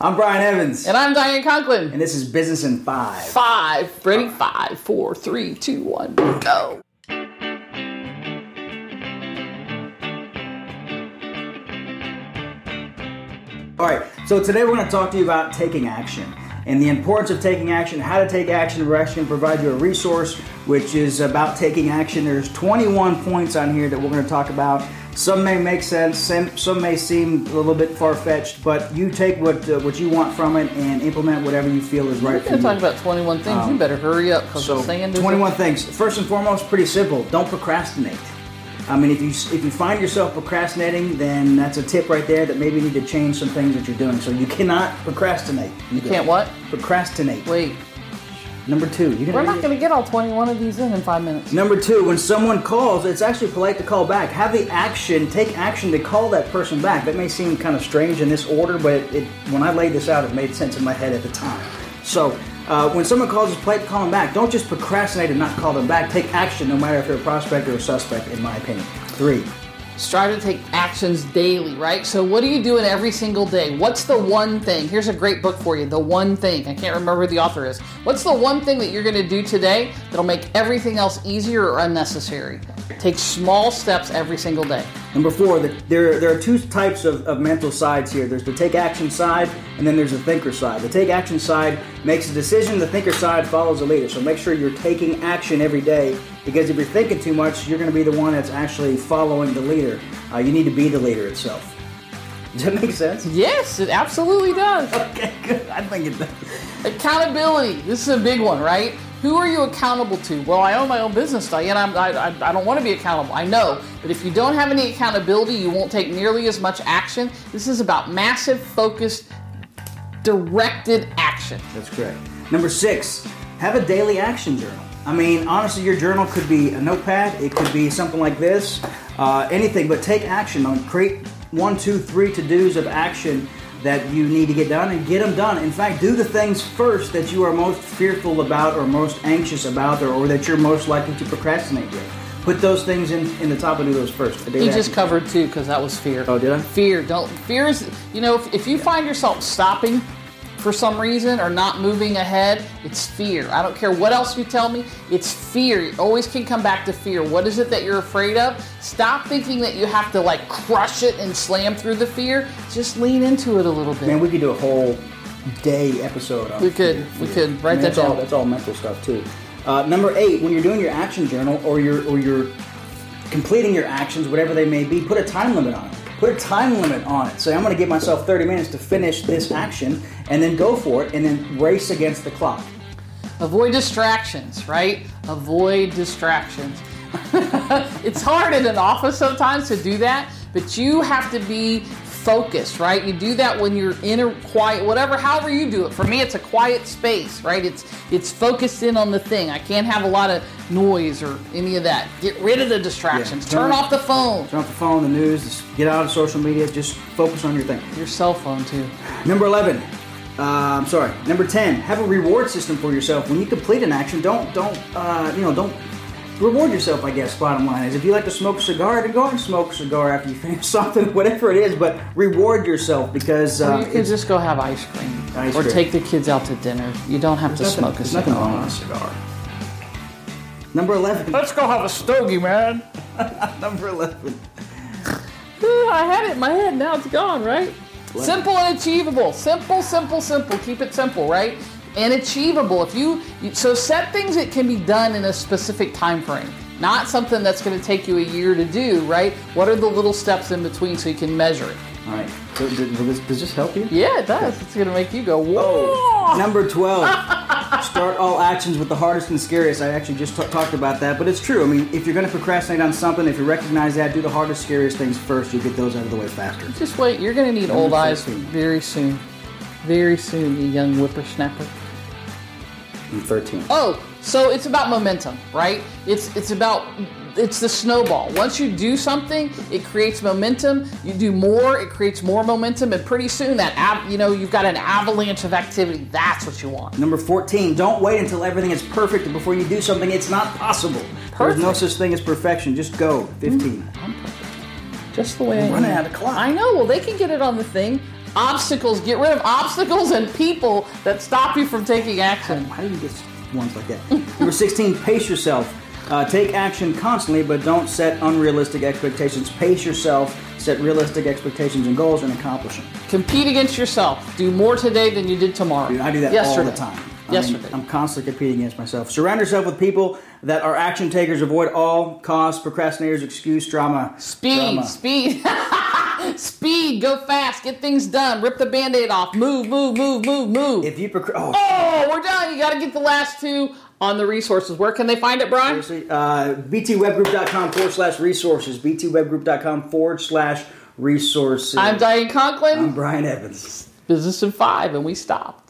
I'm Brian Evans. And I'm Diane Conklin. And this is Business in Five. Five. Ready? Five, four, three, two, one, go. All right, so today we're going to talk to you about taking action and the importance of taking action, how to take action. We're actually going to provide you a resource which is about taking action. There's 21 points on here that we're going to talk about. Some may make sense, some may seem a little bit far fetched, but you take what uh, what you want from it and implement whatever you feel is right We're you. to talk about 21 things. Um, you better hurry up because so the sand is 21 things. First and foremost, pretty simple. Don't procrastinate. I mean, if you if you find yourself procrastinating, then that's a tip right there that maybe you need to change some things that you're doing. So you cannot procrastinate. You can't what? Procrastinate. Wait. Number two, you We're not going to get all 21 of these in in five minutes. Number two, when someone calls, it's actually polite to call back. Have the action, take action to call that person back. That may seem kind of strange in this order, but it, it, when I laid this out, it made sense in my head at the time. So uh, when someone calls, it's polite to call them back. Don't just procrastinate and not call them back. Take action, no matter if they're a prospect or a suspect, in my opinion. Three. Strive to take actions daily, right? So, what are you doing every single day? What's the one thing? Here's a great book for you The One Thing. I can't remember who the author is. What's the one thing that you're going to do today that'll make everything else easier or unnecessary? Take small steps every single day. Number four, the, there, there are two types of, of mental sides here. There's the take action side, and then there's the thinker side. The take action side makes a decision, the thinker side follows the leader. So make sure you're taking action every day because if you're thinking too much, you're going to be the one that's actually following the leader. Uh, you need to be the leader itself. Does that make sense? Yes, it absolutely does. Okay, good. I think it does. Accountability. This is a big one, right? Who are you accountable to? Well, I own my own business, Diane. I'm, I, I, don't want to be accountable. I know. But if you don't have any accountability, you won't take nearly as much action. This is about massive, focused, directed action. That's correct. Number six, have a daily action journal. I mean, honestly, your journal could be a notepad, it could be something like this, uh, anything, but take action on create one, two, three to dos of action that you need to get done and get them done. In fact, do the things first that you are most fearful about or most anxious about or, or that you're most likely to procrastinate with. Put those things in, in the top and do those first. He just covered two because that was fear. Oh, did I? Fear. Don't fear is you know if, if you find yourself stopping for some reason or not moving ahead, it's fear. I don't care what else you tell me, it's fear. You always can come back to fear. What is it that you're afraid of? Stop thinking that you have to like crush it and slam through the fear. Just lean into it a little bit. Man, we could do a whole day episode on We could. fear. We could write I mean, that that's down. all that's all mental stuff too. Uh, number eight, when you're doing your action journal or you're or you're completing your actions, whatever they may be, put a time limit on it. Put a time limit on it. Say, I'm going to give myself 30 minutes to finish this action, and then go for it, and then race against the clock. Avoid distractions, right? Avoid distractions. it's hard in an office sometimes to do that, but you have to be focused, right? You do that when you're in a quiet, whatever, however you do it. For me, it's a quiet space, right? It's it's focused in on the thing. I can't have a lot of noise or any of that. Get rid of the distractions. Yeah. Turn off the phone. Turn off the phone, the news, just get out of social media, just focus on your thing. Your cell phone too. Number 11. Uh, I'm sorry. Number 10. Have a reward system for yourself. When you complete an action, don't don't uh, you know don't reward yourself. I guess bottom line is if you like to smoke a cigar, then go out and smoke a cigar after you finish something, whatever it is. But reward yourself because Or uh, you could it's just go have ice cream. Ice or cream. take the kids out to dinner. You don't have to nothing, smoke a there's cigar. nothing wrong with a cigar. Number 11. Let's go have a stogie, man. Number 11. I had it in my head. Now it's gone, right? Simple and achievable. Simple, simple, simple. Keep it simple, right? And achievable. If you, so set things that can be done in a specific time frame. Not something that's going to take you a year to do, right? What are the little steps in between so you can measure it? All right. So, does, does this, does this help you? Yeah, it does. It's going to make you go, oh, whoa. Number 12. Start all actions with the hardest and scariest. I actually just t- talked about that, but it's true. I mean, if you're going to procrastinate on something, if you recognize that, do the hardest, scariest things first. You get those out of the way faster. Just wait. You're going to need old eyes 13. very soon. Very soon, you young whippersnapper. And 13. Oh, so it's about momentum, right? It's it's about it's the snowball. Once you do something, it creates momentum. You do more, it creates more momentum, and pretty soon that av- you know you've got an avalanche of activity. That's what you want. Number 14. Don't wait until everything is perfect before you do something. It's not possible. There's no such thing as perfection. Just go. Hmm. 15. Just the way I Running out of clock. I know. Well, they can get it on the thing. Obstacles. Get rid of obstacles and people that stop you from taking action. How do you get ones like that? Number 16, pace yourself. Uh, take action constantly, but don't set unrealistic expectations. Pace yourself, set realistic expectations and goals, and accomplish them. Compete against yourself. Do more today than you did tomorrow. Dude, I do that Yesterday. all the time. I mean, Yesterday. I'm constantly competing against myself. Surround yourself with people that are action takers. Avoid all costs, procrastinators, excuse, drama. Speed, Drama. speed, speed. Go fast. Get things done. Rip the band-aid off. Move, move, move, move, move. If you procra- oh, oh, we're done. You got to get the last two on the resources. Where can they find it, Brian? seriously, uh, btwebgroup.com forward slash resources. btwebgroup.com forward slash resources. I'm Diane Conklin. I'm Brian Evans. Business in five, and we stop.